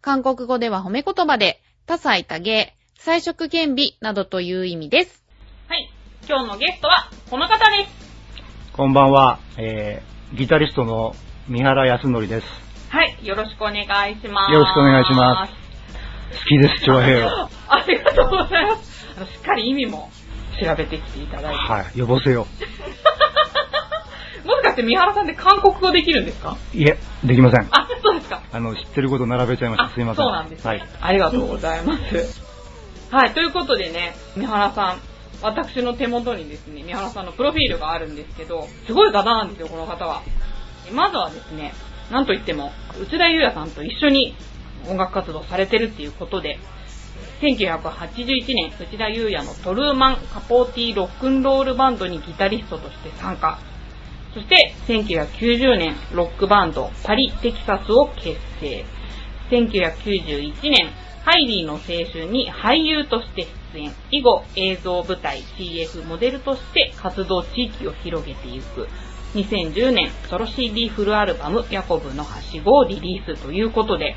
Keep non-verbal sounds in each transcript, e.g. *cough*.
韓国語では褒め言葉で、多彩多芸、彩色兼美などという意味です。はい。今日のゲストは、この方です。こんばんは、えー、ギタリストの三原康則です。はい。よろしくお願いします。よろしくお願いします。好きです、長平を。*laughs* ありがとうございます。あの、しっかり意味も調べてきていただいて。はい、呼ぼせよ。*laughs* もしかして三原さんで韓国語できるんですか？いえ、できません。あ、そうですか。あの、知ってること並べちゃいました。あ、すいません。そうなんですね。はい。ありがとうございます。はい。ということでね、三原さん、私の手元にですね、三原さんのプロフィールがあるんですけど、すごい方なんですよ、この方は。まずはですね、なんといっても、内田祐也さんと一緒に音楽活動されてるっていうことで、1981年、内田祐也のトルーマン・カポーティー・ロックンロールバンドにギタリストとして参加。そして、1990年、ロックバンド、パリ・テキサスを結成。1991年、ハイリーの青春に俳優として出演。以後、映像舞台、CF モデルとして活動地域を広げていく。2010年、ソロ CD フルアルバム、ヤコブのはしごをリリースということで、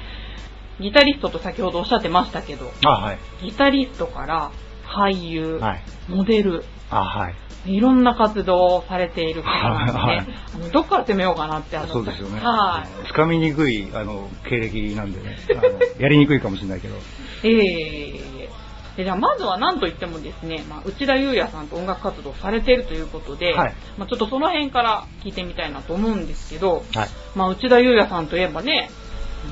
ギタリストと先ほどおっしゃってましたけど、あ、はい。ギタリストから俳優、はい。モデル、あ、はい。いろんな活動をされている方なんで、はいどっから攻めようかなって、あのそうですよね。はい。つかみにくい、あの、経歴なんでね。やりにくいかもしれないけど。*laughs* ええでじゃあまずは何と言ってもですね、まあ、内田祐也さんと音楽活動されているということで、はいまあ、ちょっとその辺から聞いてみたいなと思うんですけど、はい。まあ、内田祐也さんといえばね、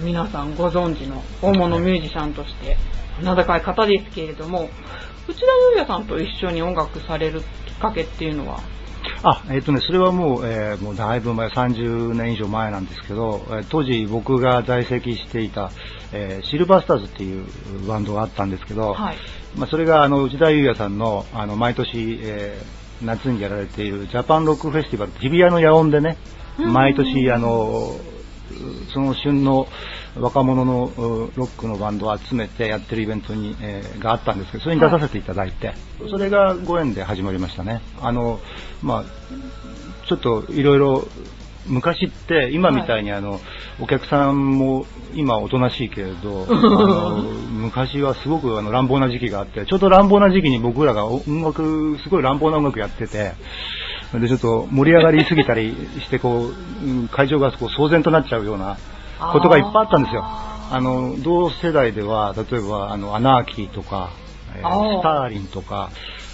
皆さんご存知の大物ミュージシャンとして名高い方ですけれども、内田祐也さんと一緒に音楽されるかけっていうのは、あ、えっ、とね、それはもう、えーもうだいぶ前、30年以上前なんですけど、えー当時僕が在籍していた、えーシルバースターズっていうバンドがあったんですけど、はい。まあ、それがあの内田裕也さんのあの毎年、えー夏にやられているジャパンロックフェスティバル日比谷の野音でね、うん毎年あのその旬の若者のうロックのバンドを集めてやってるイベントに、えーがあったんですけど、それに出させていただいて、それがご縁で始まりましたね。あの、まあ、ちょっといろいろ昔って今みたいにあの、お客さんも今おとなしいけれど、*laughs* 昔はすごくあの乱暴な時期があって、ちょうど乱暴な時期に僕らが音楽、すごい乱暴な音楽やってて、でちょっと盛り上がりすぎたりしてこう、うん会場がこう騒然となっちゃうようなことがいっぱいあったんですよ。あの、同世代では、例えば、あの、アナーキーとか、えスターリンとか、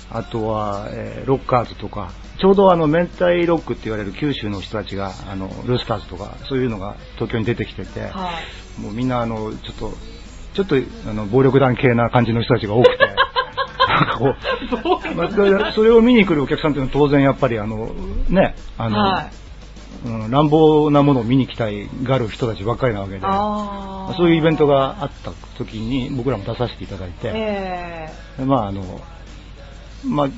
あとは、えーロッカーズとか、ちょうどあの、明太ロックって言われる九州の人たちが、あの、ルースターズとか、そういうのが東京に出てきてて、はい。もうみんなあの、ちょっと、ちょっと、あの、暴力団系な感じの人たちが多くて、*laughs* なんかこう、それを見に来るお客さんっていうのは当然やっぱりあの、ね、あの、はい。うん乱暴なものを見に来たいがる人たちばっかりなわけで、そういうイベントがあった時に僕らも出させていただいて、えでまああの、まあ、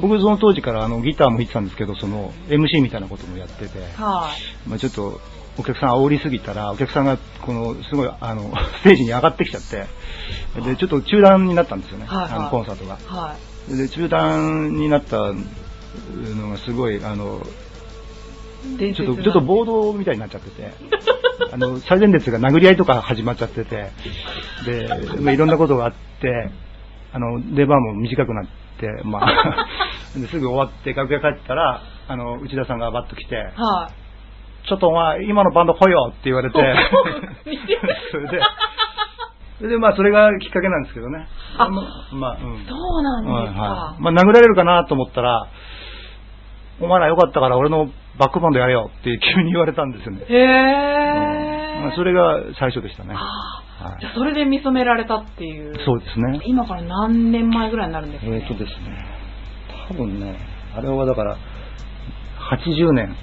僕その当時からあのギターも弾いてたんですけど、その MC みたいなこともやってて。まあ、ちょっとお客さん煽りすぎたら、お客さんがこのすごいあの *laughs* ステージに上がってきちゃって、でちょっと中断になったんですよね、はいはいあのコンサートが。はい。で中断になったのがすごいあのちょっとちょっと暴動みたいになっちゃってて、*laughs* あの最前列が殴り合いとか始まっちゃってて、で、まあ、いろんなことがあって、あの出番も短くなって、まあ、*laughs* ですぐ終わって楽屋帰ったら、あの内田さんがバッと来て、はい。ちょっとお前、今のバンド来いよって言われて、*laughs* それで、でまあそれがきっかけなんですけどね。あままあ、うん。そうなんですか。はいはい。まあ殴られるかなと思ったら、お前らよかったから俺のバックバンドやれよって急に言われたんですよね。へえ、うんまあ、それが最初でしたね。はいじゃあそれで見初められたっていう。そうですね。今から何年前ぐらいになるんですか、ねえーとですね、多分ね、あれはだから、80年。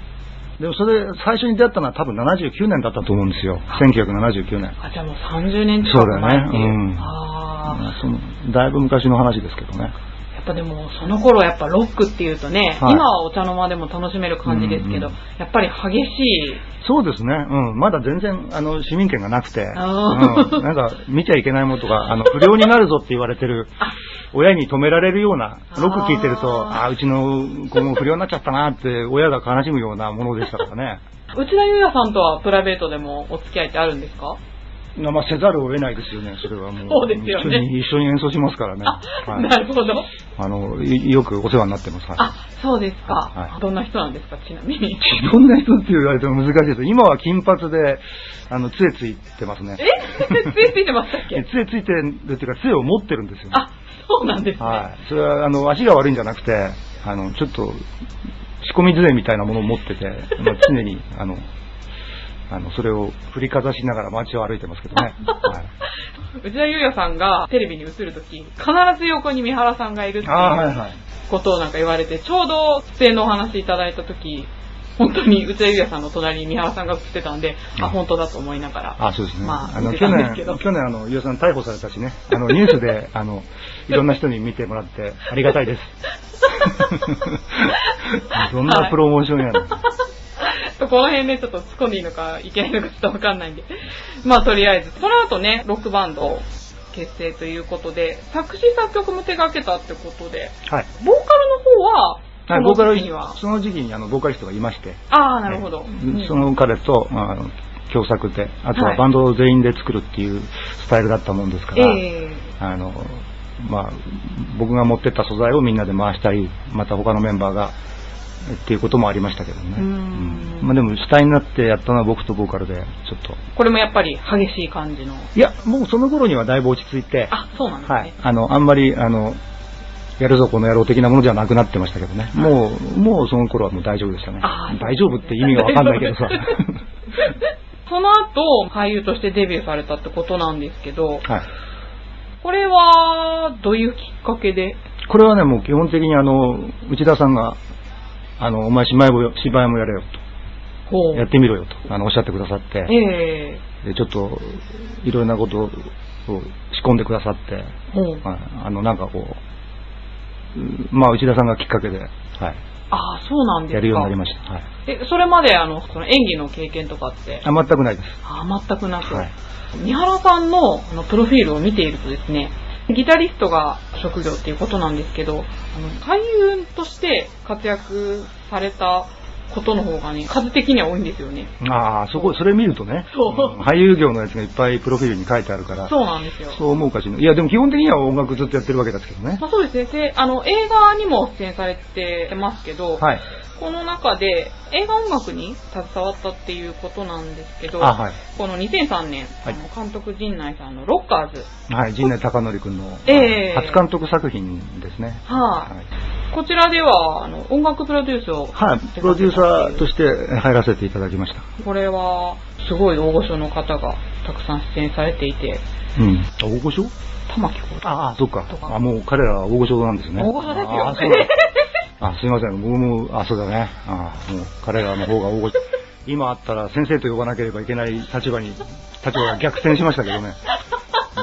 でもそれ、最初に出会ったのは多分79年だったと思うんですよ。1979年。あ、じゃあもう30年近くそうだよねう。うんあその、だいぶ昔の話ですけどね。やっぱでも、その頃やっぱロックっていうとね、はい今はお茶の間でも楽しめる感じですけど、うんうんやっぱり激しい。そうですね。うん。まだ全然、あの、市民権がなくて、うん。なんか、見ちゃいけないものとか、あの、不良になるぞって言われてる、親に止められるような、ロック聞いてると、あーあうちの子も不良になっちゃったなって、親が悲しむようなものでしたからね。内田裕也さんとはプライベートでもお付き合いってあるんですか？まあ、せざるを得ないですよね、それはもう。そうですよね一緒に、一緒に演奏しますからね。あ、はいなるほど。あの、いよくお世話になってます。はいあ、そうですか。はいどんな人なんですか、ちなみに。*laughs* どんな人って言われても難しいです。今は金髪で、あの、杖ついてますね。え？*laughs* ついついてましたっけ？*laughs* 杖ついてるっていうか、杖を持ってるんですよね。あ、そうなんですね。はい。それは、あの、足が悪いんじゃなくて、あの、ちょっと、仕込み杖みたいなものを持ってて、まあ、常に、あの、あの、それを振りかざしながら街を歩いてますけどね。はい。内田裕也さんがテレビに映るとき、必ず横に三原さんがいるっていうはい。ことをなんか言われて、ちょうど出演のお話いただいたとき、本当に内田裕也さんの隣に三原さんが映ってたんで、あ、あ本当だと思いながら。あ、そうですね。まあ、あの、去年去年、あの、ゆうさん逮捕されたしね、あの、ニュースで、あの、いろんな人に見てもらって、ありがたいです。*laughs* どんなプロモーションやねん。この辺ね、ちょっと突っ込んでいいのかいけないのかちょっとわかんないんで。まあ、とりあえず。その後ね、ロックバンドを結成ということで、作詞作曲も手掛けたってことで、はい。ボーカルの方は、はい、そボーカルその時期にあの、ボーカリストがいまして、ああ、なるほど。えうんその彼と、まあ共作で、あとははいバンドを全員で作るっていうスタイルだったもんですから、ええあの、まあ、僕が持ってった素材をみんなで回したり、また他のメンバーが、っていうこともありましたけどね。うーんうんまあでも主体になってやったのは僕とボーカルで、ちょっと。これもやっぱり激しい感じの。いや、もうその頃にはだいぶ落ち着いて、あ、そうなんですね。はい。あの、あんまり、あの、やるぞこの野郎的なものじゃなくなってましたけどね。もう、もうその頃はもう大丈夫でしたね。大丈夫って意味がわかんないけどさ。*laughs* *laughs* その後、俳優としてデビューされたってことなんですけど、はい。これは、どういうきっかけで？これはね、もう基本的にあの、内田さんが、あの、お前芝居も、芝居もやれよほと。やってみろよと、あの、おっしゃってくださって、ええでちょっと、いろんなことを仕込んでくださって。はいあの、なんかこう、うまあ、内田さんがきっかけで、はい、ああ、そうなんですか。やるようになりました。はい。え、それまであの、その演技の経験とかって、あ、全くないです。あー全くなく、はい。三原さんのあのプロフィールを見ているとですね、ギタリストが職業っていうことなんですけど、あの、俳優として活躍されたことの方がね、数的には多いんですよね。ああ、そこ、それ見るとね、そうん俳優業のやつがいっぱいプロフィールに書いてあるから、そうなんですよ。そう思うかしら。いや、でも基本的には音楽ずっとやってるわけですけどね。まあそうですね。で、あの、映画にも出演されてますけど、はい。この中で映画音楽に携わったっていうことなんですけど、あ、はい。この2003年、はいあの監督陣内さんのロッカーズ、はい、陣内孝則君の、ええ初監督作品ですね。はいはい。こちらではあの音楽プロデュースをはい、プロデューサーとして入らせていただきました。これはすごい大御所の方がたくさん出演されていて、うん。大御所？玉木浩太ああ、そっかあ、もう彼らは大御所なんですね。大御所ですよあそうだあ、すいません。僕も、あ、そうだね。あもう彼らの方が大。今あったら先生と呼ばなければいけない立場に、立場が逆転しましたけどね。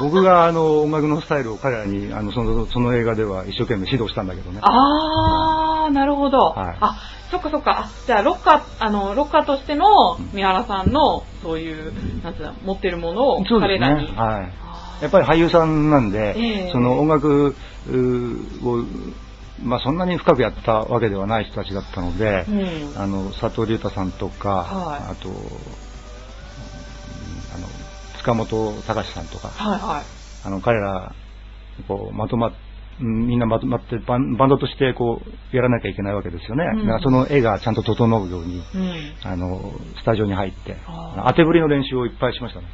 僕があの音楽のスタイルを彼らに、あの、その、その映画では一生懸命指導したんだけどね。あー、なるほど。はいあ、そっかそっか。あじゃあ、ロッカー、あの、ロッカーとしての三原さんの、そういう、なんつうの、持ってるものを。彼らに。はい。あやっぱり俳優さんなんで、ええその音楽うーを、まあそんなに深くやったわけではない人たちだったので、ーうん。あの、佐藤隆太さんとか、はいあと、うんあの、塚本隆さんとか、はいはい。あの、彼ら、こう、まとまみんなまとまってバンドとしてこうやらなきゃいけないわけですよね。うんだからその絵がちゃんと整うように、うん。あの、スタジオに入って、当てぶりの練習をいっぱいしましたね。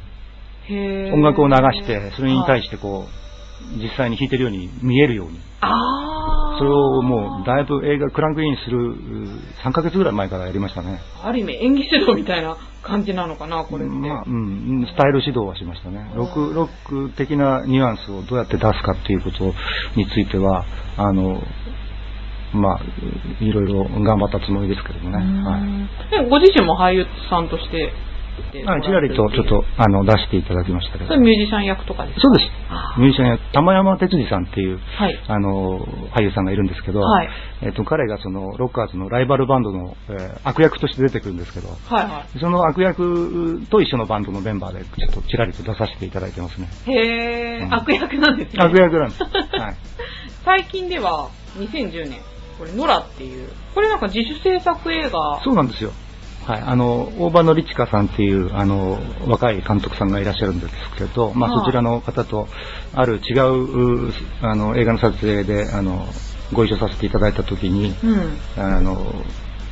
音楽を流して、それに対してこう、実際に弾いてるように見えるように。ああ。それをもう、だいぶ映画クランクインするう3ヶ月ぐらい前からやりましたね。ある意味演技指導みたいな感じなのかな、これって。まあ、うん、スタイル指導はしましたね。ロック、ロック的なニュアンスをどうやって出すかっていうことについては、あの、まあ、いろいろ頑張ったつもりですけどね。うんはい。でご自身も俳優さんとしてって。はい、ちらりとちょっと、あの、出していただきましたけどそれ。ミュージシャン役とかですか？そうですミュージシャンや、玉山哲司さんっていう、はい。あの、俳優さんがいるんですけど、はいえっと、彼がその、ロッカーズのライバルバンドの、えー悪役として出てくるんですけど、はいはその悪役と一緒のバンドのメンバーで、ちょっとちらりと出させていただいてますね。い。へー、うん悪役なんですね。悪役なんです。はい。*laughs* 最近では、2010年、これ、ノラっていう、これなんか自主制作映画。そうなんですよ。はい。あの、大場のりちかさんっていう、あの、若い監督さんがいらっしゃるんですけど、まあ、はいそちらの方と、ある違う、うあの、映画の撮影で、あの、ご一緒させていただいたときに、うん。あの、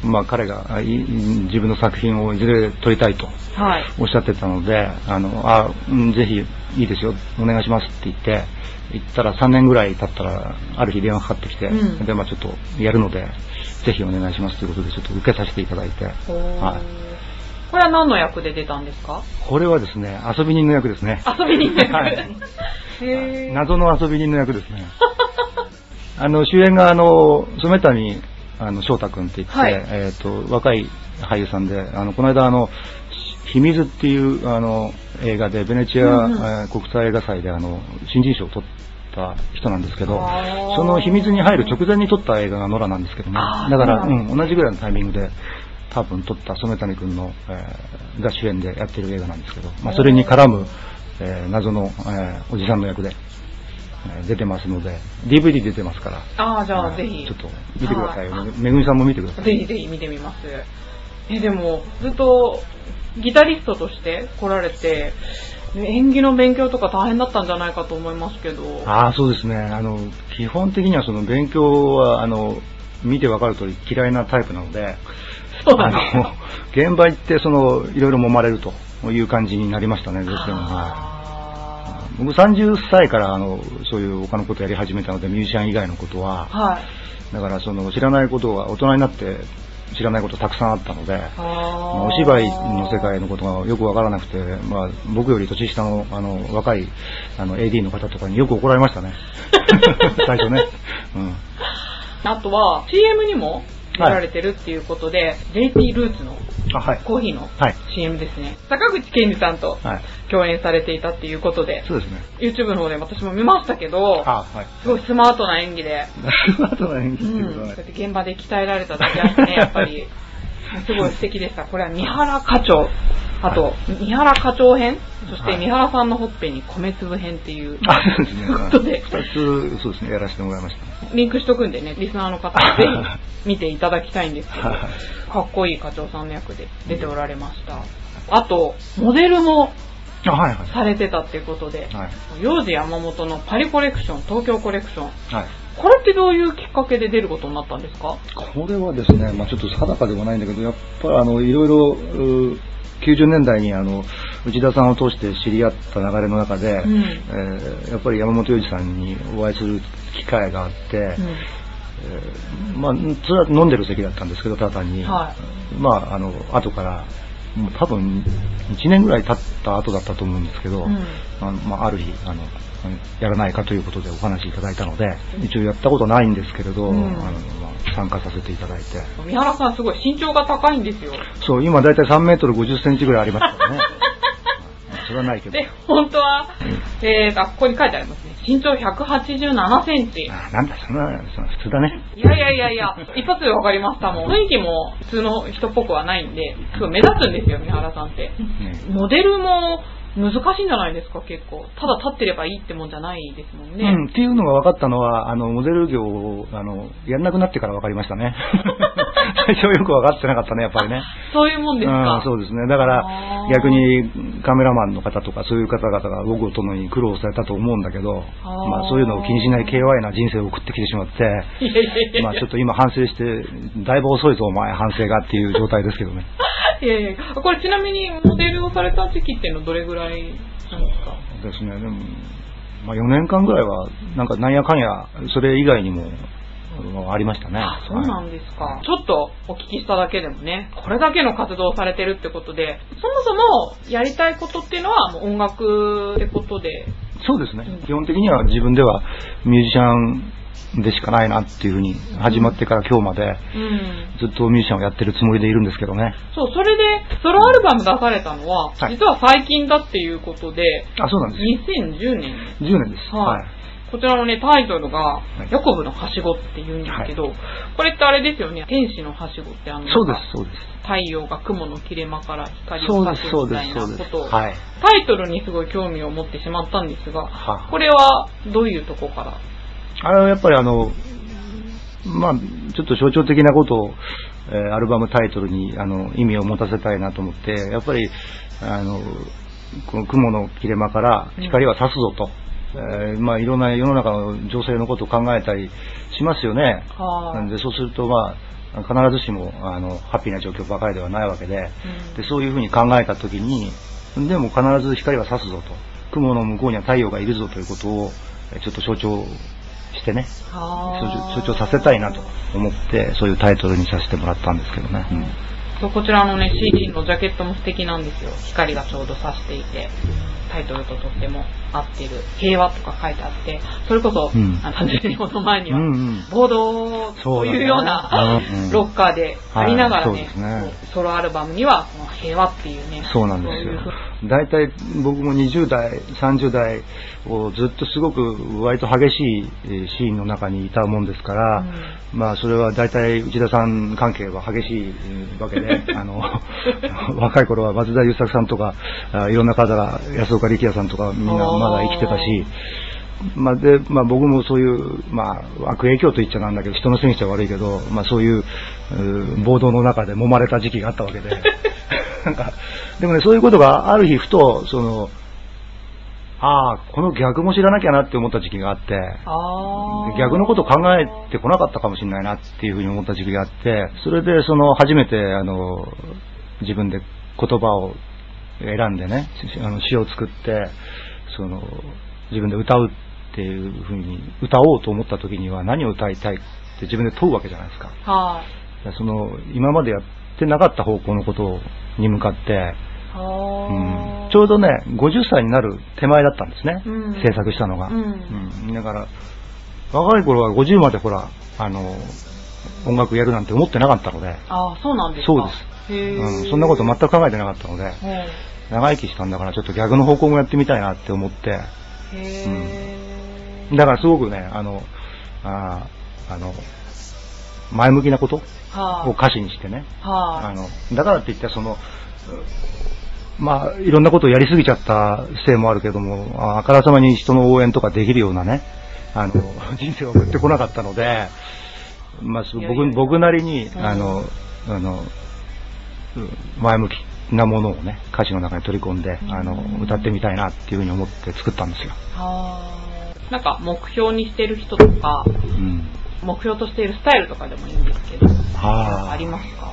まあ、彼があい自分の作品をいずれ撮りたいとはい。おっしゃってたので、あの、あ、うんぜひいいですよ、お願いしますって言って、言ったら3年ぐらい経ったら、ある日電話かかってきて、うんで、まあちょっとやるので、ぜひお願いしますということで、ちょっと受けさせていただいて、はい。これは何の役で出たんですか？これはですね、遊び人の役ですね。遊びに行く。はい。謎の遊び人の役ですね。*laughs* あの、主演があの、染谷、あの、翔太くんって言って、はいえっ、と、若い俳優さんで、あの、この間あの、ひ秘密っていう、あの、映画で、ベネチア、うんうんえー国際映画祭で、あの、新人賞を取った人なんですけどその秘密に入る直前に撮った映画がノラなんですけどね。だから、そうなんうん、同じぐらいのタイミングで、多分撮った染谷くんの、えーが主演でやってる映画なんですけど、まあ、それに絡む、えー謎の、えーおじさんの役で、えー出てますので、DVD 出てますから、ああ、じゃあはいぜひ。ちょっと見てくださいめぐみさんも見てください。ぜひぜひ見てみます。え、でも、ずっとギタリストとして来られて、演技の勉強とか大変だったんじゃないかと思いますけど。ああ、そうですね。あの、基本的にはその勉強は、あの、見てわかる通り嫌いなタイプなので、あそうなんですの、現場行ってその、いろいろ揉まれるという感じになりましたね、どうしても。はいあ僕30歳からあのそういう他のことやり始めたのでミュージシャン以外のことはーはい。だからその知らないことが大人になって知らないことたくさんあったので、あまお芝居の世界のことがよくわからなくて、まあ、僕より年下のあの若いあの AD の方とかによく怒られましたね。*laughs* 最初ね、うん、あとは、CM にも出られてるっていうことで、JT ルーツのコーヒーのはい。CM ですね。坂口健二さんとはい共演されていたっていうことで、そうですね。YouTube の方で私も見ましたけど、あはい。すごいスマートな演技で、スマートな演技うん、っていうのは。そうやって現場で鍛えられただけあってね、やっぱり、すごい素敵でした。これは三原課長。あと、三原課長編？そしてはい。三原さんのほっぺに米粒編っていう、あそうですね。二つそうですね。やらせてもらいました。リンクしとくんでね、リスナーの方 *laughs* ぜひ見ていただきたいんですけど、はい。かっこいい課長さんの役で出ておられました。あと、モデルもあはいはい。されてたっていうことで、はい。幼児山本のパリコレクション、東京コレクション。はい。これってどういうきっかけで出ることになったんですか？これはですね、まあ、ちょっと定かではないんだけど、やっぱりあのいろいろう90年代にあの内田さんを通して知り合った流れの中で、うん。えーやっぱり山本洋次さんにお会いする機会があって、うん。えーまあ、それは飲んでる席だったんですけど、ただ単に、はまあ、あの後から、もう多分1年ぐらい経った後だったと思うんですけど、うんあのまあ、ある日あの、やらないかということでお話いただいたので、一応やったことないんですけれど、うんあのまあ、参加させていただいて、三原さんすごい身長が高いんですよ。そう、今だいたい3メートル50センチぐらいありますからね。*laughs* それはないけど。で、本当は、えーと、あここに書いてありますね。身長187センチ。あなんだ、そんな、そんな普通だね。いやいやいやいや、一発で分かりましたもん。雰囲気も普通の人っぽくはないんで、すごい目立つんですよ、三原さんって。ねモデルも難しいんじゃないですか、結構。ただ立ってればいいってもんじゃないですもんね。うん、っていうのが分かったのは、あの、モデル業を、あの、やんなくなってから分かりましたね。*laughs* 最初はよく分かってなかったね、やっぱりね。そういうもんですか。うん、そうですね。だから逆にカメラマンの方とかそういう方々が僕とのに苦労されたと思うんだけど、まあそういうのを気にしない KY な人生を送ってきてしまって、まあちょっと今反省して、だいぶ遅いぞお前反省がっていう状態ですけどね。*laughs* いやいやこれちなみにモデルをされた時期っていうのはどれぐらいなんですか？ですね。でも、まあ4年間ぐらいは、なんかなんやかんや、それ以外にも、ありましたね。あ、そうなんはいですか。ちょっとお聞きしただけでもね、これだけの活動をされてるってことで、そもそもやりたいことっていうのはもう音楽ってことで、そうですねうん。基本的には自分ではミュージシャンでしかないなっていうふうに、始まってから今日まで、うん。ずっとミュージシャンをやってるつもりでいるんですけどね。そう、それで、ソロアルバム出されたのは、はい実は最近だっていうことで、あ、そうなんです。2010年10年です。はいはい。こちらのね、タイトルが、いヤコブのはしごって言うんですけど、これってあれですよね、天使のはしごってあの、そうです、そうです。太陽が雲の切れ間から光を差そうです、そうです、すみたいなそうです。ことを、はい。タイトルにすごい興味を持ってしまったんですが、はこれはどういうとこからあれはやっぱりあの、まあ、ちょっと象徴的なことを、えーアルバムタイトルにあの意味を持たせたいなと思って、やっぱり、あの、この雲の切れ間から光は差すぞと、えーまあいろんな世の中の女性のことを考えたりしますよね。はなんでそうするとまあ、必ずしもあのハッピーな状況ばかりではないわけで、うん。でそういうふうに考えたときに、でも必ず光は差すぞと、雲の向こうには太陽がいるぞということを、えちょっと象徴してね、は象徴させたいなと思って、そういうタイトルにさせてもらったんですけどね。うんこちらのね、CD のジャケットも素敵なんですよ。光がちょうど差していて、タイトルととっても合ってる。平和とか書いてあって、それこそ、うん。あの30年ほど前には、うんうん。ボードというようなロッカーでありながらはいね。ソロアルバムにはこの平和っていうね、そうなんですよ。大体僕も20代、30代をずっとすごく割と激しいえーシーンの中にいたもんですから、まあそれは大体内田さん関係は激しいえーわけで、*laughs* あの、若い頃は松田優作さんとか、あいろんな方が、安岡力也さんとかみんなまだ生きてたし、まあ、で、まあ僕もそういう、まあ悪影響と言っちゃなんだけど、人のせいにしちゃ悪いけど、まあそういう、うー暴動の中で揉まれた時期があったわけで、*laughs* なんか、でもね、そういうことがある日ふと、その、ああ、この逆も知らなきゃなって思った時期があって、逆のこと考えてこなかったかもしれないなっていうふうに思った時期があって、それでその初めてあの自分で言葉を選んでね、あの詩を作って、その自分で歌うっていうふうに歌おうと思った時には何を歌いたいって自分で問うわけじゃないですか。はい。でその今までやってなかった方向のことに向かって、あうん。ーちょうどね、50歳になる手前だったんですね、うん。制作したのが。うん。うん。だから、若い頃は50までほら、あの、音楽やるなんて思ってなかったので、あーそうなんですか。そうです。うん、そんなこと全く考えてなかったので、はい長生きしたんだからちょっと逆の方向もやってみたいなって思って、へー。だからすごくね、あの、あーあの、前向きなことはいを歌詞にしてね、はいあの、だからって言ってその、うまあ、いろんなことをやりすぎちゃったせいもあるけども、ああからさまに人の応援とかできるようなね、あの、*laughs* 人生を送ってこなかったので、まあ、僕、僕なりに、うん。あの、あの、うん前向きなものをね、歌詞の中に取り込んで、あの、歌ってみたいなっていうふうに思って作ったんですよ。なんか目標にしてる人とか、うん。目標としているスタイルとかでもいいんですけど、はあありますか、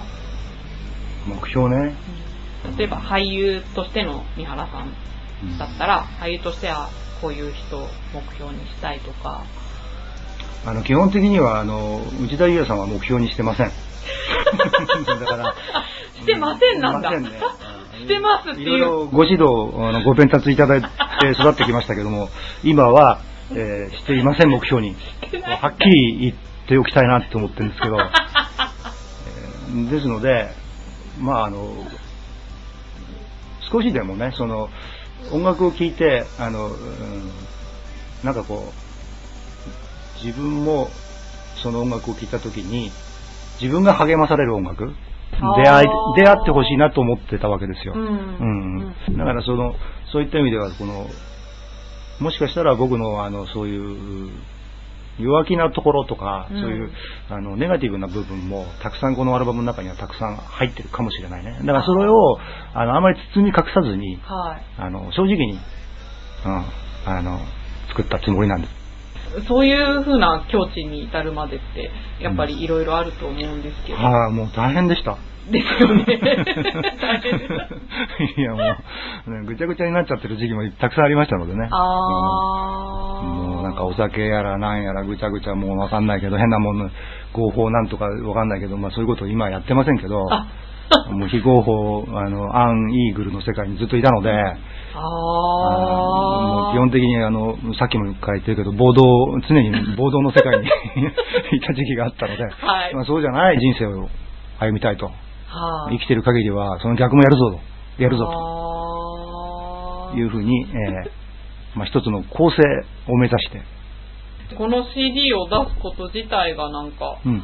目標ね。例えば俳優としての三原さんうんだったら、俳優としてはこういう人を目標にしたいとか、あの、基本的には、あの、内田裕也さんは目標にしてません。*laughs* だから、してませんなんだ。してませんね *laughs* してますっていう。いろいろご指導、あのご鞭達いただいて育ってきましたけども、今は、えーしていません、目標に。はっきり言っておきたいなって思ってるんですけど、えーですので、まああの、少しでもね、その、音楽を聴いて、あの、うんなんかこう、自分もその音楽を聴いたときに、自分が励まされる音楽？出会い、出会ってほしいなと思ってたわけですよ。うんうんだからその、そういった意味では、この、もしかしたら僕のあの、そういう、弱気なところとか、うんそういう、あの、ネガティブな部分も、たくさんこのアルバムの中にはたくさん入ってるかもしれないね。だからそれを、あの、あまり包み隠さずに、はい。あの、正直に、うん、あの、作ったつもりなんです。そういう風な境地に至るまでって、やっぱりいろいろあると思うんですけど。はあ、もう大変でした。ですよね。大変です。*laughs* いや、もう、ねぐちゃぐちゃになっちゃってる時期もたくさんありましたのでね。あー。もうなんかお酒やらなんやらぐちゃぐちゃもうわかんないけど、変なもの、合法なんとかわかんないけど、まあそういうことを今やってませんけど、あ、もう非合法、あの、アン・イーグルの世界にずっといたので、ああ。基本的にあの、さっきもから言ってるけど、暴動、常に暴動の世界に *laughs* いた時期があったので、はいまあ、そうじゃない人生を歩みたいと。は生きてる限りは、その逆もやるぞと。やるぞあというふうに、えーまあ、一つの構成を目指して、ーこの CD を出すこと自体がなんか、うん。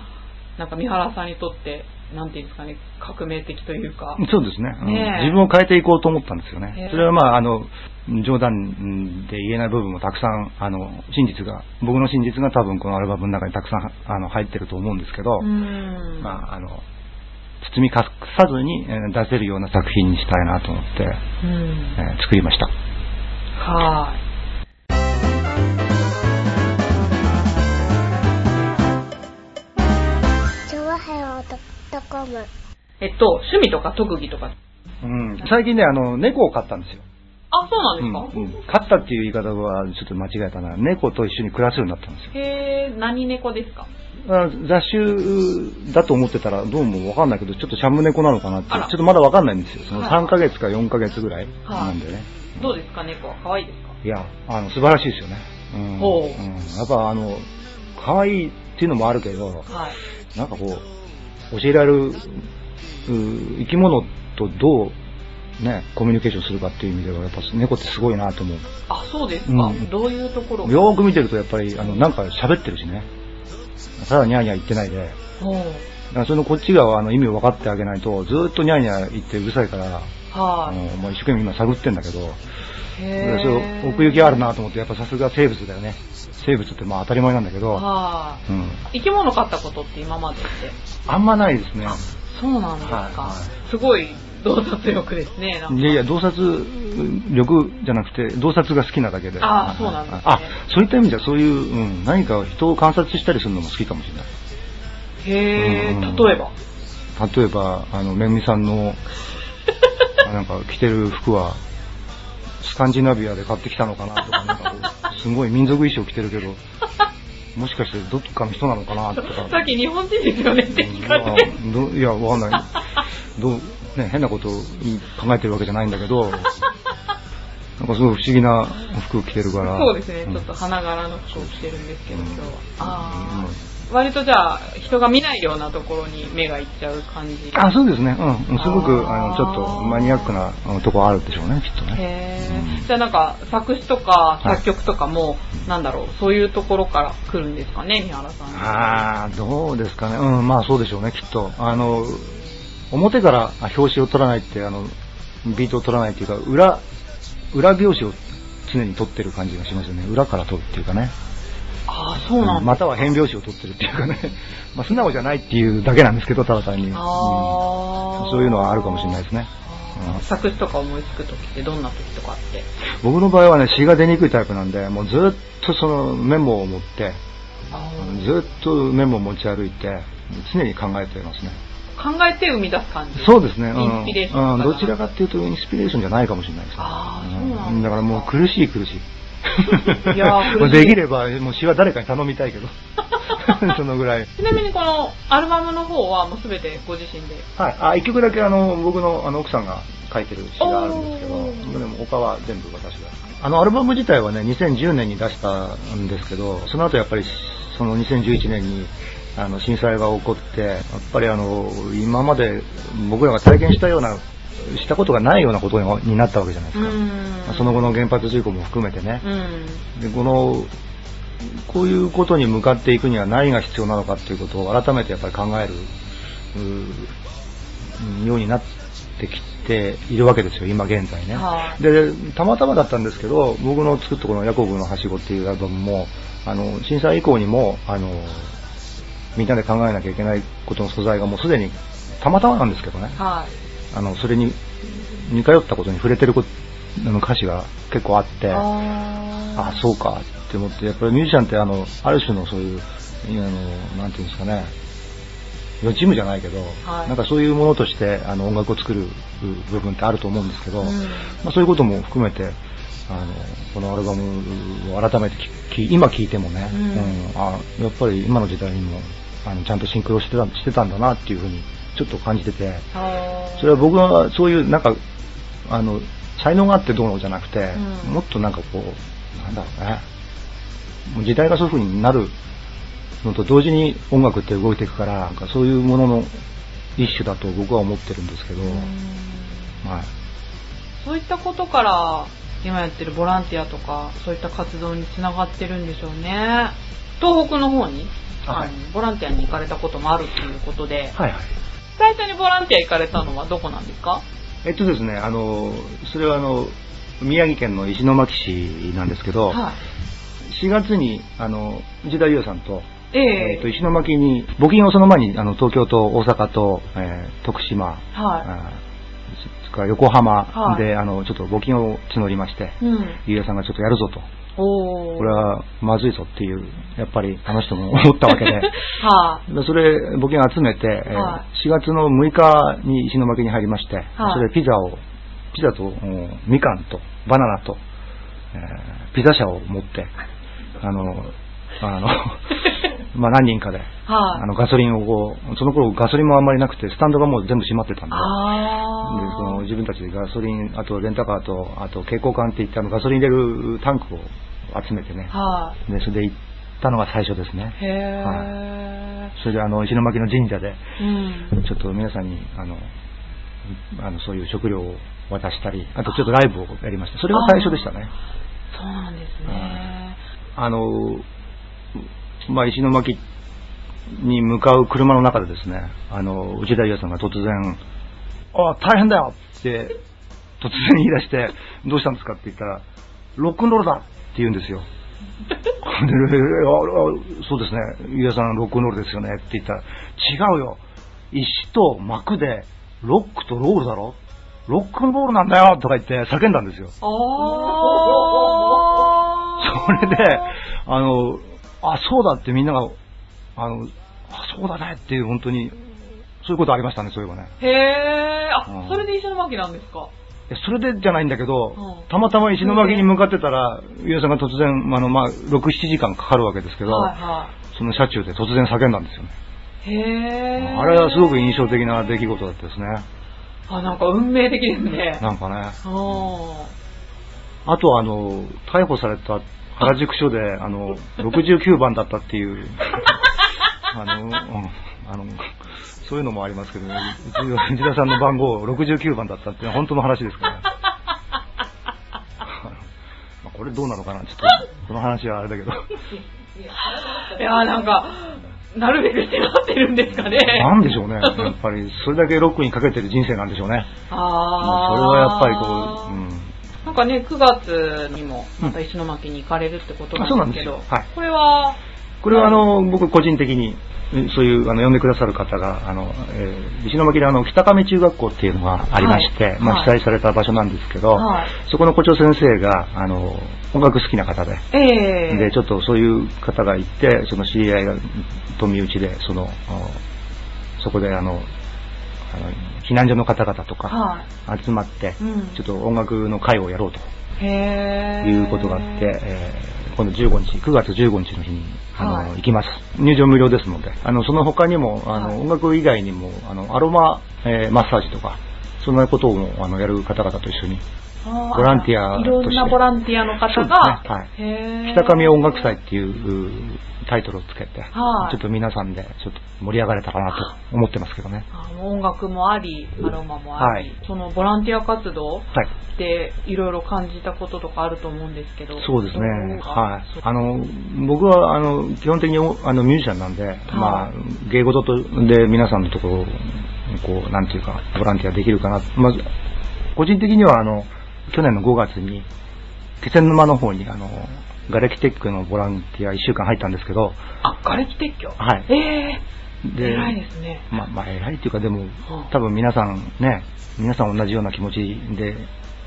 なんか三原さんにとって、なんていうんですかね、革命的というか。そうですね、うん自分を変えていこうと思ったんですよね。それはまあ、あの、冗談で言えない部分もたくさん、あの、真実が、僕の真実が多分このアルバムの中にたくさんあの入ってると思うんですけど、うん。まあ、あの、包み隠さずにえー出せるような作品にしたいなと思って、うん。えー作りました。はチョワヘヨドットコムい。えっと、趣味とか特技とか。うん、最近ね、あの、猫を飼ったんですよ。あ、そうなんうんですか、うん飼ったっていう言い方はちょっと間違えたな。猫と一緒に暮らすようになったんですよ。へえ、何猫ですか？あ雑種だと思ってたらどうもわかんないけど、ちょっとシャム猫なのかなって、ちょっとまだわかんないんですよ。そのはい3ヶ月か4ヶ月ぐらいなんでね。どうですか？猫は可愛いですか？いや、あの、素晴らしいですよね。うん。ほううん、やっぱあの、可愛いっていうのもあるけど、はい。なんかこう、教えられる、う生き物とどう、ね、コミュニケーションするかっていう意味では、やっぱ猫ってすごいなと思う。あ、そうですか、うん。どういうところよーく見てるとやっぱり、あの、なんか喋ってるしね。ただニャーニャー言ってないで、だからそのこっちがあの意味を分かってあげないと、ずーっとニャーニャー言ってうるさいから、あはい、のもう一生懸命今探ってんだけど、へでそ奥行きあるなと思って、やっぱさすが生物だよね。生物ってまあ当たり前なんだけど、はうん、い。生き物飼ったことって今までって？あんまないですね。そうなんですか。はいはいすごい洞察力ですね。いやいや、洞察力じゃなくて、洞察が好きなだけで。あそうなんですねあ、そういった意味ではそういう、うん、何か人を観察したりするのも好きかもしれない。へえ、うん例えば？例えば、あの、めぐみさんの、*laughs* なんか着てる服は、スカンジナビアで買ってきたのかなとか、なんか *laughs* すごい民族衣装着てるけど、もしかしてどっかの人なのかなとか。さっき日本人ですよねって聞かれて。いや、わかんない。どう、ね、変なことを考えてるわけじゃないんだけど、なんかすごい不思議な服着てるから。そうですね、んちょっと花柄の服を着てるんですけど、うん今日は。あうんあ、割とじゃあ、人が見ないようなところに目がいっちゃう感じ。あ、そうですね。うん。すごく、あの、ちょっとマニアックなうんとこあるでしょうね、きっとね。へうんーじゃあなんか作詞とかはい作曲とかも、なんだろう、そういうところから来るんですかね、三原さん。ああ、どうですかね。うん、まあそうでしょうね、きっと。あの、表からあ表紙を取らないって、あの、ビートを取らないっていうか、裏、裏表紙を常に取ってる感じがしますよね。裏から取るっていうかね。そうなんだ。または変拍子を取ってるっていうかね。*laughs* まあ素直じゃないっていうだけなんですけど、ただ単に。うんそういうのはあるかもしれないですね。うん作詞とか思いつくときってどんな時とかって？僕の場合はね、詩が出にくいタイプなんで、もうずっとそのメモを持って、あずっとメモを持ち歩いて、常に考えてますね。ー考えて生み出す感じ？そうですね。うんインスピレーションうん、どちらかっていうとインスピレーションじゃないかもしれないですね。うなんだだからもう苦しい苦しい。いや *laughs* できれば、もう詩は誰かに頼みたいけど。*laughs* そのぐらい。ちなみにこのアルバムの方はもうすべてご自身で？はい。あ、一曲だけあの、僕のあの奥さんが書いてる詩があるんですけど、でも他は全部私が。あのアルバム自体はね、2010年に出したんですけど、その後やっぱり、その2011年に、あの、震災が起こって、やっぱりあの、今まで僕らが体験したような、したことがないようなことになったわけじゃないですか。んまあその後の原発事故も含めてね。うん。で、この、こういうことに向かっていくには何が必要なのかっていうことを改めてやっぱり考えるうようになってきているわけですよ、今現在ね。はいで、たまたまだったんですけど、僕の作ったこのヤコブのはしごっていうアルバムも、あの、震災以降にも、あの、みんなで考えなきゃいけないことの素材がもうすでにたまたまなんですけどね、はい。あの、それに似通ったことに触れてることあの歌詞が結構あって、ああ、そうかって思って、やっぱりミュージシャンってあの、ある種のそういう、あの、なんていうんですかね、予知夢じゃないけど、はい。なんかそういうものとしてあの音楽を作る部分ってあると思うんですけど、うん。まあ、そういうことも含めて、あの、このアルバムを改めてき今聴いてもね、うん。あやっぱり今の時代にもあのちゃんとシンクロしてたしてたんだなっていうふうにちょっと感じてて、それは僕はそういう、なんか、あの、才能があってどうのじゃなくて、うん。もっとなんかこう、なんだろうね、もう時代がそういう風になるのと同時に音楽って動いていくから、なんかそういうものの一種だと僕は思ってるんですけど、うん。はい。そういったことから今やってるボランティアとかそういった活動につながってるんでしょうね。東北の方に、はい。ボランティアに行かれたこともあるっていうことで。はいはい。最初にボランティア行かれたのはどこなんですか？えっとですね、あの、それはあの、宮城県の石巻市なんですけど、はい。4月に、あの、内田優さんと、ええ。えっと、石巻に、募金をその前に、あの、東京と大阪と、えー徳島、はい。横浜で、はあの、ちょっと募金を募りまして、うん。ゆうやさんがちょっとやるぞと。これはまずいぞっていう、やっぱりあの人も *laughs* 思ったわけで、はでそれ、募金を集めて、えーは4月の6日に石巻に入りまして、それピザを、ピザと、うんみかんと、バナナと、えーピザ車を持って、あの、あの、*laughs* まあ何人かで、はい。あのガソリンをこう、その頃ガソリンもあんまりなくて、スタンドがもう全部閉まってたんで、であその自分たちでガソリン、あとレンタカーと、あと蛍光管っていったあのガソリン入れるタンクを集めてね、はでそれで行ったのが最初ですね。いへえ、それであの石巻の神社で、うん。ちょっと皆さんに、あの、あのそういう食料を渡したり、あとちょっとライブをやりました。それが最初でしたね。そうなんですね。あの、まあ、石巻に向かう車の中でですね、あの、内田優さんが突然、あ、大変だよって、突然言い出して、どうしたんですかって言ったら、ロックンロールだって言うんですよ。でああそうですね、ゆうやさんロックンロールですよねって言ったら、違うよ。石と膜で、ロックとロールだろロックンロールなんだよとか言って叫んだんですよ。あそれで、あの、あ、そうだってみんなが、あの、あ、そうだねっていう本当に、そういうことありましたね、そういえばね。へえ、あ、うんそれで石巻なんですか？えそれでじゃないんだけど、うんたまたま石巻に向かってたら、ゆうやさんが突然、あの、まあ、6、7時間かかるわけですけど、はいはその車中で突然叫んだんですよね。い。へえ。あれはすごく印象的な出来事だったですね。あ、なんか運命的ですね。なんかね。うんあとはあの、逮捕された原宿署で、あの、69番だったっていう、*laughs* あの、うんあの、そういうのもありますけどね、内田さんの番号69番だったっていうのは本当の話ですから。*laughs* まあこれどうなのかなちょっと、この話はあれだけど。いやーなんか、なるべくしてなってるんですかね。なんでしょうね。やっぱり、それだけロックにかけてる人生なんでしょうね。ああ。それはやっぱりこう、うん。なんかね、9月にもまた石巻に行かれるってことなんでけど、ですすよ。はい。これは、これはあの、僕個人的に、そういう、あの、呼んでくださる方が、あの、えー石巻であの、北上中学校っていうのがありまして、まあ、はい。はい被災された場所なんですけど、はい。そこの校長先生が、あの、音楽好きな方で、ええ。で、ちょっとそういう方がいて、その知り合いが、と身内で、その、あそこであの、あの、避難所の方々とかはい。集まって、うんちょっと音楽の会をやろうと。いうことがあって、えー今度15日、9月15日の日に、あの、はい行きます。入場無料ですので、あの、その他にも、あの、はい音楽以外にも、あの、アロマ、えーマッサージとか、そんなことを、あの、やる方々と一緒に、ボランティアいろんなボランティアの方が、ね。はい。北上音楽祭っていううタイトルをつけて、はい。ちょっと皆さんで、ちょっと盛り上がれたらなと思ってますけどね。音楽もあり、アロマもあり、はい。そのボランティア活動はい。っていろいろ感じたこととかあると思うんですけど。そうですね。はい。あの、僕は、あの、基本的におあのミュージシャンなんで、まあ、芸事とで皆さんのところ、こう、なんていうか、ボランティアできるかな。まず、個人的には、あの、去年の5月に、気仙沼の方に、あの、ガレキテックのボランティア1週間入ったんですけど、あ、瓦礫撤去はいええで偉いですね。まあ、まあ、偉いっていうか、でもは、あ多分皆さんね、皆さん同じような気持ちで、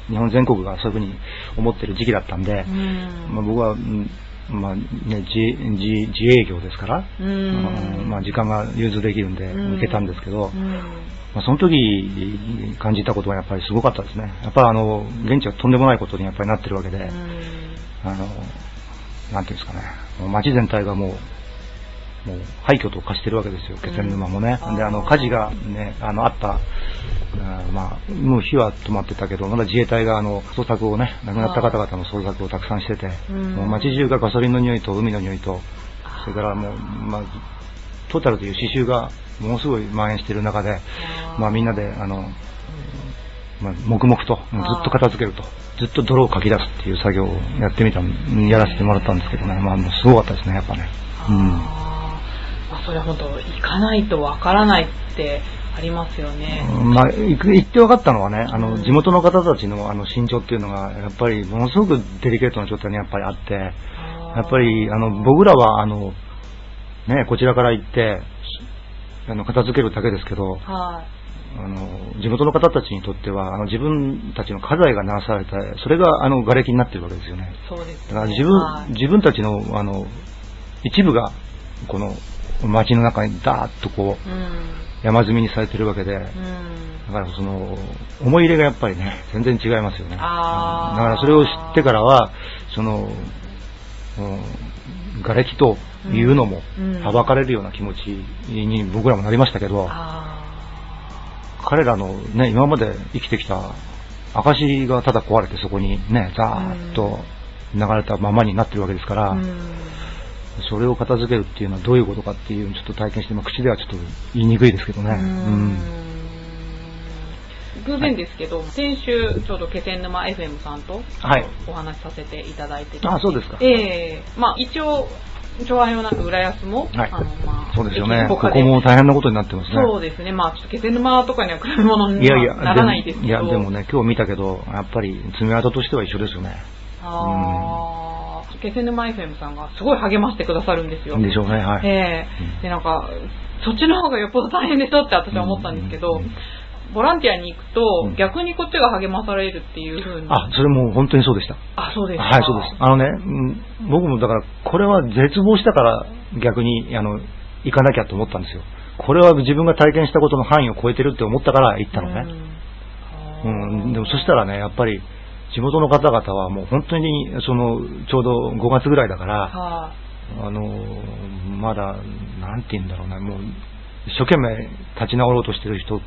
日本全国がそういうふうに思ってる時期だったんでう、ん。まあ、僕は、うんまあね、自自自営業ですから、ううんん。まあ、時間が融通できるんでうん行けたんですけど、うんまあ、その時感じたことはやっぱりすごかったですね。やっぱりあの、現地はとんでもないことにやっぱりなってるわけで、うん。あの、なんていうんですかね、もう街全体がもう、もう廃墟と化してるわけですよ、気仙沼もね。うん。で、あの、火事がね、あの、あった、あーまあ、もう火は止まってたけど、まだ自衛隊があの、捜索をね、亡くなった方々の捜索をたくさんしてて、うん。もう街中がガソリンの匂いと海の匂いと、それからもう、まあ、トータルという刺繍がものすごい蔓延している中で、まあみんなで、あの、まあ、黙々と、ずっと片付けると、ずっと泥をかき出すっていう作業をやってみた、やらせてもらったんですけどね、まあもうすごかったですね、やっぱね。うん。まあ、それは本当行かないとわからないってありますよね。まあ、行く行って分かったのはね、あの、うん。地元の方たちのあの身長っていうのが、やっぱりものすごくデリケートな状態にやっぱりあって、やっぱり、あの、僕らは、あの、ね、こちらから行って、あの、片付けるだけですけど、はい。あの、地元の方たちにとっては、あの、自分たちの家財が流されて、それが、あの、瓦礫になってるわけですよね。そうです、だから自分、はい自分たちの、あの、一部が、この、街の中にダーッとこう、うん。山積みにされてるわけで、うん。だからその、思い入れがやっぱりね、全然違いますよね。だからそれを知ってからは、その、うん瓦礫というのもうん、はばかれるような気持ちに僕らもなりましたけど、あ彼らのね、今まで生きてきた証がただ壊れてそこにね、ザーッと流れたままになってるわけですから。それを片付けるっていうのはどういうことかっていうのをちょっと体験して、まあ、口ではちょっと言いにくいですけどね。うん。偶然ですけど、先週ちょうど気仙沼 FM さんとはい。お話しさせていただいててあそうですか。ええ。まあ一応、調和用なく浦安も、はいあの、まあ、そうですよね。ここも大変なことになってますね。そうですね。まあちょっと気仙沼とかには来るものにはならないですけど。いや、でもね、今日見たけど、やっぱり爪痕としては一緒ですよね。ああ、気仙沼 FM さんがすごい励ましてくださるんですよ。でしょうね、はい。ええで、なんか、そっちの方がよっぽど大変でしょって私は思ったんですけど、うんボランティアに行くと、うん逆にこっちが励まされるっていう風に。あ、それもう本当にそうでした。あ、そうですか。はい、そうです。あのね、うん僕もだから、これは絶望したから逆に、あの、行かなきゃと思ったんですよ。これは自分が体験したことの範囲を超えてるって思ったから行ったのね。うん、でもそしたらね、やっぱり、地元の方々はもう本当に、その、ちょうど5月ぐらいだから、はあの、まだ、なんて言うんだろうな、もう、一生懸命立ち直ろうとしてる人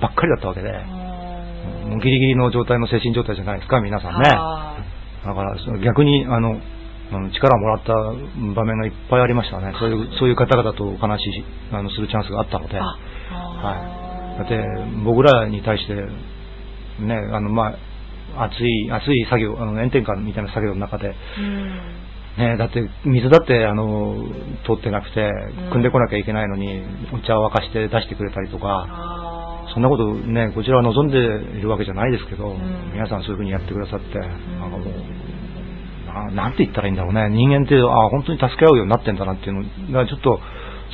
ばっかりだったわけで、もうギリギリの状態の精神状態じゃないですか、皆さんね。はだから、逆に、あの、力をもらった場面がいっぱいありましたね。そういう、そういう方々とお話ししあのするチャンスがあったので。はい。だって、僕らに対して、ね、あの、まあ、熱い、熱い作業、あの、炎天下みたいな作業の中で、うん。ね、だって、水だって、あの、通ってなくてうん、汲んでこなきゃいけないのに、お茶を沸かして出してくれたりとか、そんなことね、こちらは望んでいるわけじゃないですけど、ん皆さんそういうふうにやってくださって、なんかもう、ななんて言ったらいいんだろうね。人間って、あ本当に助け合うようになってんだなっていうのが、ちょっと、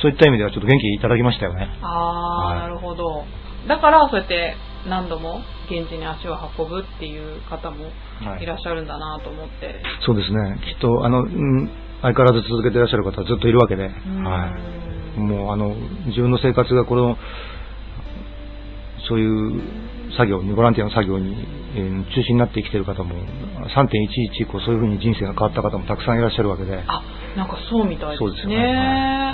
そういった意味ではちょっと元気いただきましたよね。あー、はいなるほど。だから、そうやって何度も現地に足を運ぶっていう方もはいいらっしゃるんだなと思って。そうですね。きっと、あの、うん、相変わらず続けていらっしゃる方はずっといるわけで、うんはい。もう、あの、自分の生活がこの、そういう作業に、ボランティアの作業に、えー中心になって生きている方も、3.11以降そういうふうに人生が変わった方もたくさんいらっしゃるわけで、あ、なんかそうみたいですね。そうですよね。はい。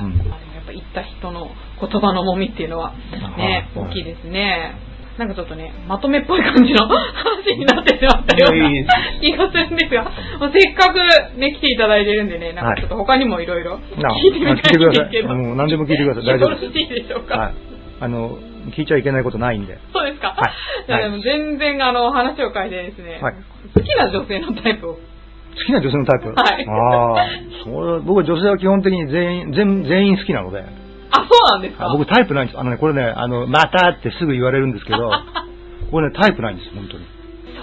うん。あでもやっぱ行った人の言葉の重みっていうのはね、はい。大きいですね。なんかちょっとね、まとめっぽい感じの *laughs* 話になってしまったような気がするんですが、もうせっかくね、来ていただいてるんでね、なんかちょっと他にもいろいろ聞ないてみたいんですけど。聞いてください。もう何でも聞いてください。大丈夫です。よろしいでしょうか？はい。あの、聞いちゃいけないことないんで。そうですか？はいじゃあでも全然あの話を変えてですね、はい好きな女性のタイプを。好きな女性のタイプ？はいああ、それは僕は女性は基本的に全員、全全員好きなので、あ、そうなんですか？あ僕タイプないんです。あのね、これね、あの、またってすぐ言われるんですけど、*laughs* これね、タイプないんです、本当に。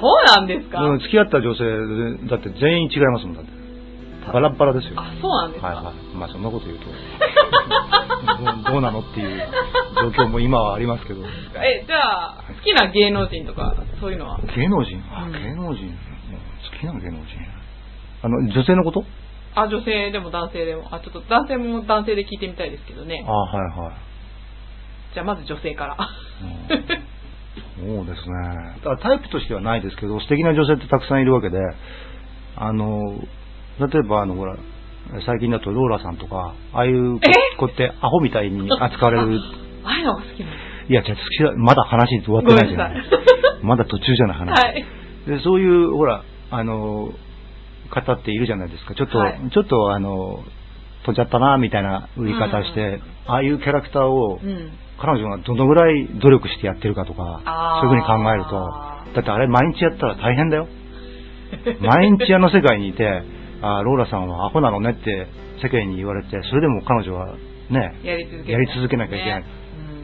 そうなんですか、うん付き合った女性、だって全員違いますもん、だって。バラッバラですよ。あ、そうなんですか、はいはい。まあそんなこと言うと、*laughs* どう *laughs* どうなのっていう状況も今はありますけど。え、じゃあ、好きな芸能人とか、そういうのは？芸能人？あ、うん芸能人。好きな芸能人。あの、女性のこと？あ、女性でも男性でも。あ、ちょっと男性も男性で聞いてみたいですけどねあ。はいはい。じゃあまず女性から。うんそうですね。だタイプとしてはないですけど、素敵な女性ってたくさんいるわけで、あの、例えばあの、ほら、最近だとローラさんとか、ああいう子ってアホみたいに扱われる。ああいうのが好きいや、じゃあ好きだまだ話終わってないじゃない。*laughs* まだ途中じゃない話。はい。で、そういう、ほら、あの、方っているじゃないですか。ちょっと、はいちょっとあの、飛んじゃったな、みたいな売り方して、ああいうキャラクターを、うん。彼女がどのぐらい努力してやってるかとかそういうふうに考えると、だってあれ毎日やったら大変だよ。毎日あの世界にいて、あーローラさんはアホなのねって世間に言われて、それでも彼女はね、やり続けやり続けなきゃいけないねうん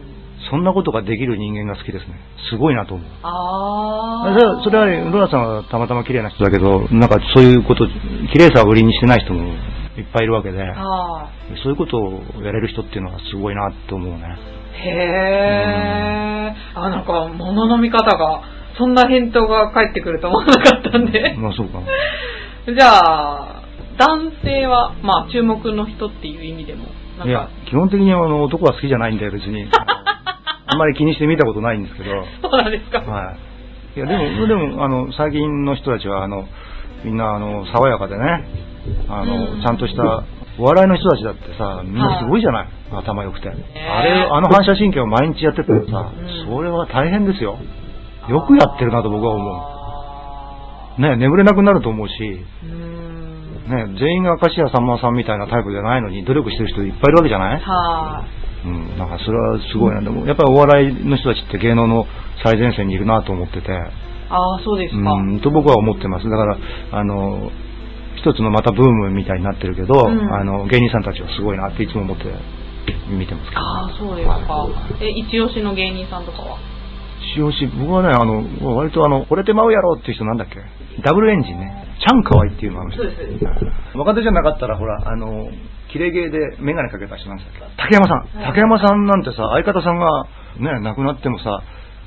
そんなことができる人間が好きですね。すごいなと思う。ああ。それは、それはね、ローラさんはたまたま綺麗な人だけど、なんかそういうこと、綺麗さを売りにしてない人もいっぱいいるわけで、はそういうことをやれる人っていうのはすごいなって思うね。い。へえ。あ、なんか、物の見方が、そんな返答が返ってくると思わなかったんで。まあそうかな。*laughs* じゃあ、男性は、まあ、注目の人っていう意味でも、なんいやか、、基本的にあの男は好きじゃないんだよ、別に。*laughs* あんまり気にして見たことないんですけど。そうなんですか。はい。いや、でも、でも、あの、最近の人たちは、あの、みんな、あの、爽やかでね、あの、うんちゃんとした、お笑いの人たちだってさ、みんなすごいじゃない、頭良くて。えあれ、あの反射神経を毎日やってたらさ、うんそれは大変ですよ。よくやってるなと僕は思う。ね、眠れなくなると思うし。ね、全員が明石家さんまさんみたいなタイプじゃないのに努力してる人いっぱいいるわけじゃない？はうん、なんかそれはすごいな。でも、やっぱりお笑いの人たちって芸能の最前線にいるなと思ってて、い。ああ、そうですか。うん、と僕は思ってます。だから、あの、一つのまたブームみたいになってるけど、うんあの、芸人さんたちはすごいなっていつも思って見てますけど、ああ、そうですか。え、一押しの芸人さんとかは？しおし、僕はね、あの、割とあの、惚れてまうやろっていう人なんだっけ？ダブルエンジンね。チャンカワイっていうのあの人。若手じゃなかったら、ほら、あの、キレゲーでメガネかけた人なんだっけ？竹山さん。はい竹山さんなんてさ、相方さんがね、亡くなってもさ、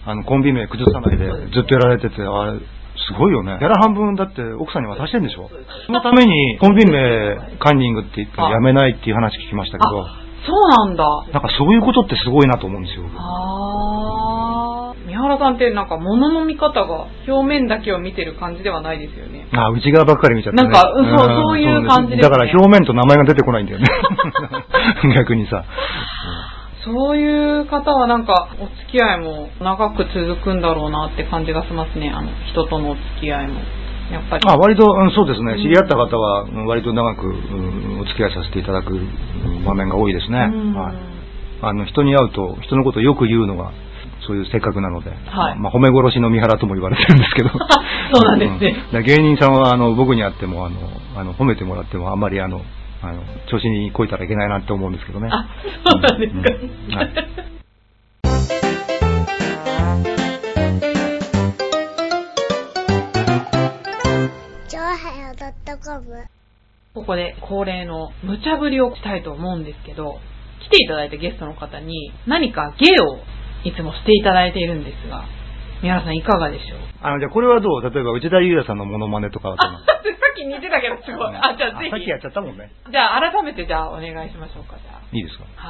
あの、コンビ名崩さないでずっとやられてて、あれ、すごいよね。ギャラ半分だって奥さんに渡してんでしょ？そのためにコンビ名カンニングって言ってやめないっていう話聞きましたけど、あ、そうなんだ。なんかそういうことってすごいなと思うんですよ。ああ。三原さんってなんか物の見方が表面だけを見てる感じではないですよね。あ、内側ばっかり見ちゃって、ね。なんかうんそうそういう感じですねだから表面と名前が出てこないんだよね。*laughs* 逆にさ。そういう方はなんかお付き合いも長く続くんだろうなって感じがしますね。あの人とのお付き合いも。やっぱり。あ、割と、うん、そうですね。うん知り合った方は、うん割と長く、うんお付き合いさせていただくうん場面が多いですね。うんはい。あの、人に会うと、人のことをよく言うのが、そういう性格なので、はい。まあ、褒め殺しの三原とも言われてるんですけど。*laughs* そうなんですね。うん。芸人さんは、あの、僕に会っても、あの、あの、褒めてもらっても、あんまり、あの、あの、調子にこいたらいけないなって思うんですけどね。あ、そうなんですか。うん。はい。ちょわはよ .com ここで恒例の無茶ぶりをしたいと思うんですけど、来ていただいたゲストの方に何か芸をいつもしていただいているんですが、宮原さんいかがでしょう？あの、じゃあこれはどう？例えば、内田裕也さんのモノマネとかはどうなのあ、*laughs* さっき似てたけどすごい。あ、じゃあぜひ。さっきやっちゃったもんね。じゃあ改めてじゃあお願いしましょうか、じゃいいですか？あ。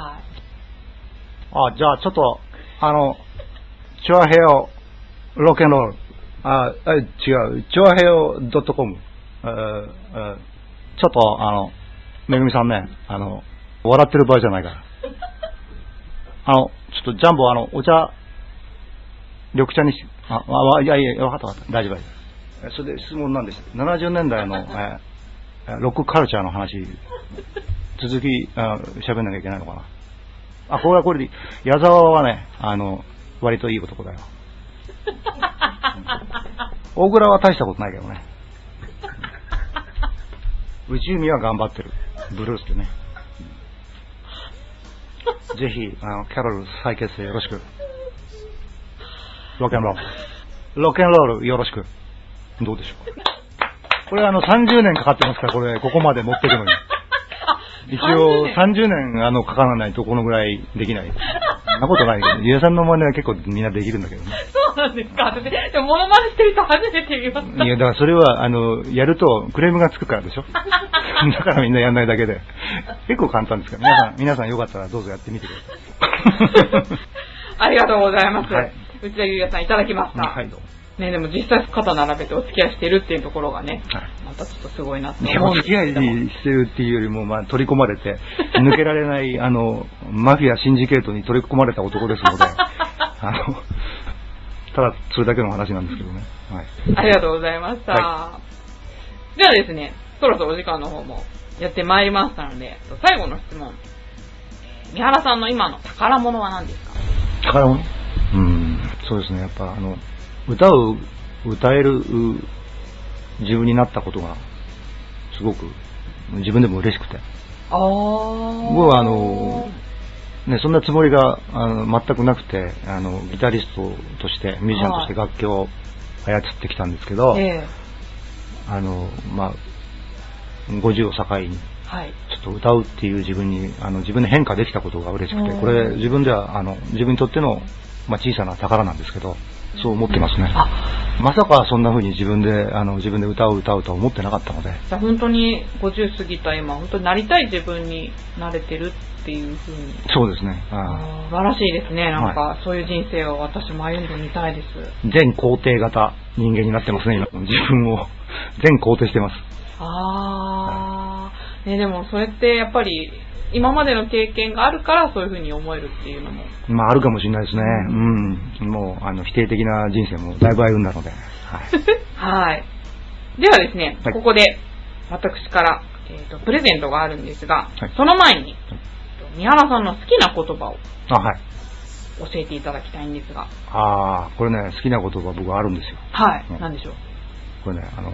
はい。あ、じゃあちょっと、あの、チョアヘオロケンロール。あ、あ違う、チョアヘオ .com。ああちょっと、あの、めぐみさんね、あの、笑ってる場合じゃないから。あの、ちょっとジャンボ、あの、お茶、緑茶にし、あ、あ、いやいや、わかったわかった。大丈夫大丈夫。えそれで質問なんです。70年代の、*laughs* えーロックカルチャーの話、続き、あ喋んなきゃいけないのかな。あ、これはこれで。矢沢はね、あの、割といい男だよ。*laughs* 大倉は大したことないけどね。内海は頑張ってる。ブルースでね。*laughs* ぜひ、あの、キャロル再結成よろしく。ロケンロール。ロケンロールよろしく。どうでしょうこれあの30年かかってますから、これ、ここまで持っていくのに。一応30 30年あのかからないとこのぐらいできない。そんなことないけど、ゆうやさんの真似は結構みんなできるんだけどね。そうなんですか。私、でもモノマネしてる人初めて見ました。いや、だからそれは、あの、やるとクレームがつくからでしょ *laughs* だからみんなやんないだけで。結構簡単ですから、皆さん、*laughs* 皆さんよかったらどうぞやってみてください。*laughs* ありがとうございます。はい内田裕也さんいただきました。はい、どうもね、でも実際肩並べてお付き合いしてるっていうところがね、はいまたちょっとすごいなって思うんです付き合い。してるっていうよりも、まあ、取り込まれて、抜けられない、*laughs* あの、マフィアシンジケートに取り込まれた男ですので、*laughs* あの、ただ、それだけの話なんですけどね。はい。ありがとうございました。はではですね、そろそろお時間の方もやってまいりましたので、最後の質問。三原さんの今の宝物は何ですか？宝物？うん、そうですね。やっぱ、あの、歌を歌えるう自分になったことが、すごく、自分でも嬉しくて。僕はあの、ね、そんなつもりがあの全くなくて、あの、ギタリストとして、ミュージシャンとして楽器を操ってきたんですけど、ええあの、まあ、50を境に、はい。ちょっと歌うっていう自分に、あの、自分で変化できたことが嬉しくてう、んこれ自分では、あの、自分にとっての、まあ、小さな宝なんですけど、そう思ってますね。あ、まさかそんな風に自分で、あの、自分で歌を歌うとは思ってなかったので、じゃあ本当に50過ぎた今、本当になりたい自分になれてるっていうふうに。そうですね。あ素晴らしいですね。なんか、そういう人生を私も歩んでみたいです。全肯定型人間になってますね、今。自分を全肯定してます。あー。ね、でもそれってやっぱり、今までの経験があるからそういうふうに思えるっていうのも。まあ、あるかもしれないですね。うん。もう、あの、否定的な人生もだいぶ歩んだので。はい。*laughs* はい。ではですね、はいここで私から、えーとプレゼントがあるんですが、はいその前に、三原さんの好きな言葉をあ、はい。教えていただきたいんですが、ああ、これね、好きな言葉僕あるんですよ。はい、うん何でしょう？これね、あの、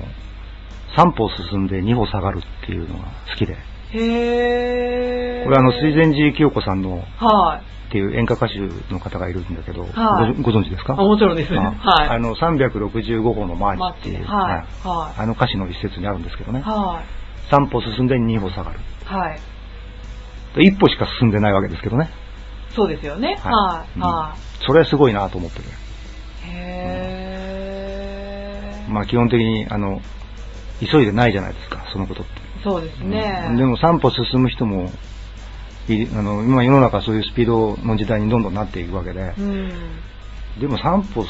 3歩進んで2歩下がるっていうのが好きで。へー。これあの、水前寺清子さんのはい。っていう演歌歌手の方がいるんだけど、はいごご存知ですか？あもちろんです。あはい。あの、365歩のマーチっていう、はいはいはいあの歌詞の一節にあるんですけどね、はい。3歩進んで2歩下がる。はい。で一歩しか進んでないわけですけどね。そうですよね。はいはい。それすごいなと思ってて。い。へー。まあ基本的に、あの、急いでないじゃないですか、そのことって。そうですね。うんでも3歩進む人もいあの、今世の中そういうスピードの時代にどんどんなっていくわけで、うん。でも3歩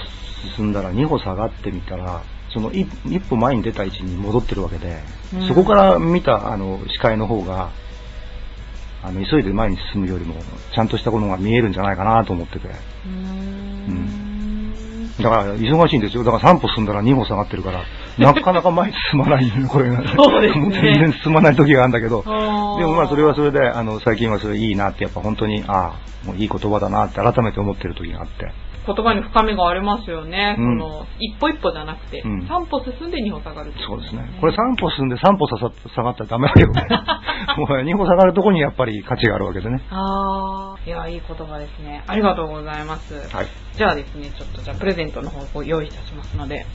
進んだら2歩下がってみたら、その一一歩前に出た位置に戻ってるわけで、うんそこから見たあの視界の方が、あの急いで前に進むよりも、ちゃんとしたものが見えるんじゃないかなと思ってて。うーん。だから忙しいんですよ。だから3歩進んだら2歩下がってるから、なかなか前に進まないのよ、これが。そうですねも全然進まない時があるんだけど、でもまあそれはそれで、あの、最近はそれいいなって、やっぱ本当に、ああ、もういい言葉だなって改めて思ってる時があって。言葉に深みがありますよね。うんその、一歩一歩じゃなくて、うん三歩進んで二歩下がるっていそうですね。これ3歩進んで3歩下が下がったらダメだけどね。*laughs* もう2歩下がるとこにやっぱり価値があるわけでね。あー。いや、いい言葉ですね。ありがとうございます。はい。じゃあですね、ちょっとじゃあプレゼントの方をご用意いたしますので、ん？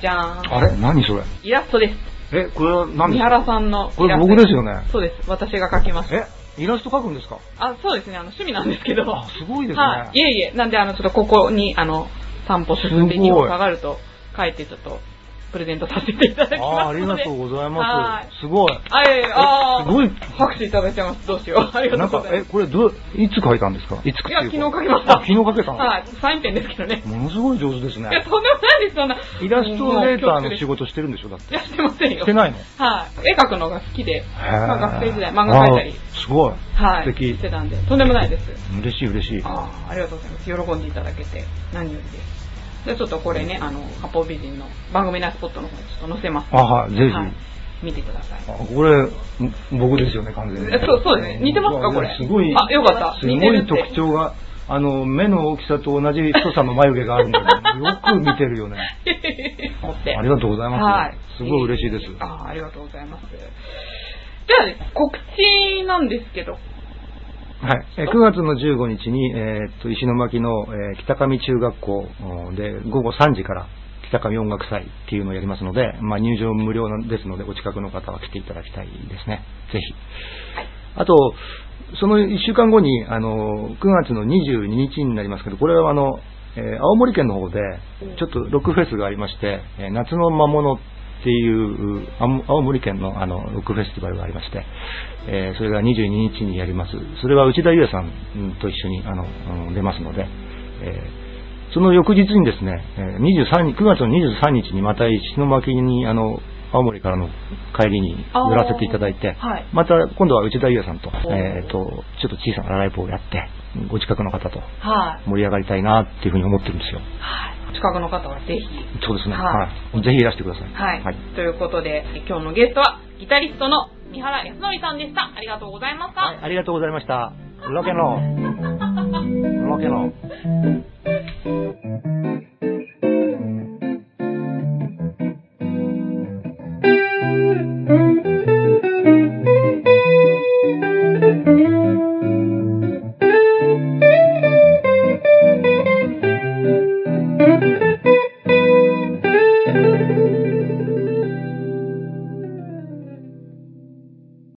じゃーん。あれ？何それ？イラストです。え、これは何？三原さんのこれ僕ですよね？そうです。私が描きました。え、イラスト描くんですか？あ、そうですね。あの、趣味なんですけど。あ、すごいですね。はい。いえいえ、なんで、あの、ちょっとここに、あの、3歩進んですごい2歩下がると書いて、ちょっと、プレゼントさせていただきますので。あありがとうございはます。いすごい。あ、いあーすごい拍手いただいてます。どうしよう。*laughs* ありがとなかうんござい、まえ、これどう、いつ書いたんですか？いつす。いや、昨日書きました。あ昨日書けたの？はい。サインペンですけどね。ものすごい上手ですいや、ね。とんでもないです、そんな。イラストレーターの仕事。事してるんでしょ？だって。いや、してませんよ。してないの？はい。絵描くのが好きで、学生時代漫画描いたりすごい。はい。素敵してたんで、とんでもないです。嬉しい嬉しい。ああ、ありがとうございます。喜んでいただけて、何よりです。ちょっとこれね、あの、八方美人の番組内スポットの方にちょっと載せます。あ、はい、ぜひ。はい。見てください。あこれ、ん僕ですよね、完全に。えそうそうですね似てますかこれ？すごい、あよかったすごい特徴が、あの、目の大きさと同じ太さの眉毛があるんで、*laughs* よく見てるよね。*laughs* ありがとうございます。はい。すごい嬉しいです。ああ、ありがとうございます。じゃあね、告知なんですけど、はい。えー9月の15日に、えーっと、石巻の、えー北上中学校おで午後3時から北上音楽祭っていうのをやりますので、まあ、入場無料ですので、お近くの方は来ていただきたいですね。ぜひ。あと、その1週間後に、あの、9月の22日になりますけど、これはあの、えー青森県の方で、ちょっとロックフェスがありまして、えー夏の魔物っていう、青森県のあの、ロックフェスティバルがありまして、えーそれが22日にやります。それは内田裕也さんと一緒に、あの、うん出ますので、えーその翌日にですね、えー23日、9月の23日にまた石巻に、あの、青森からの帰りに寄らせていただいて、はい。また今度は内田優也さんと、えっ、と、ちょっと小さなライブをやって、ご近くの方とはい。盛り上がりたいなっていうふうに思ってるんですよ。はい。近くの方はぜひ。そうですね。はいはい。ぜひいらしてください。はい。はい。ということで、今日のゲストは、ギタリストの三原康則さんでした。ありがとうございました。はいありがとうございました。ロケの、*laughs* ロケの。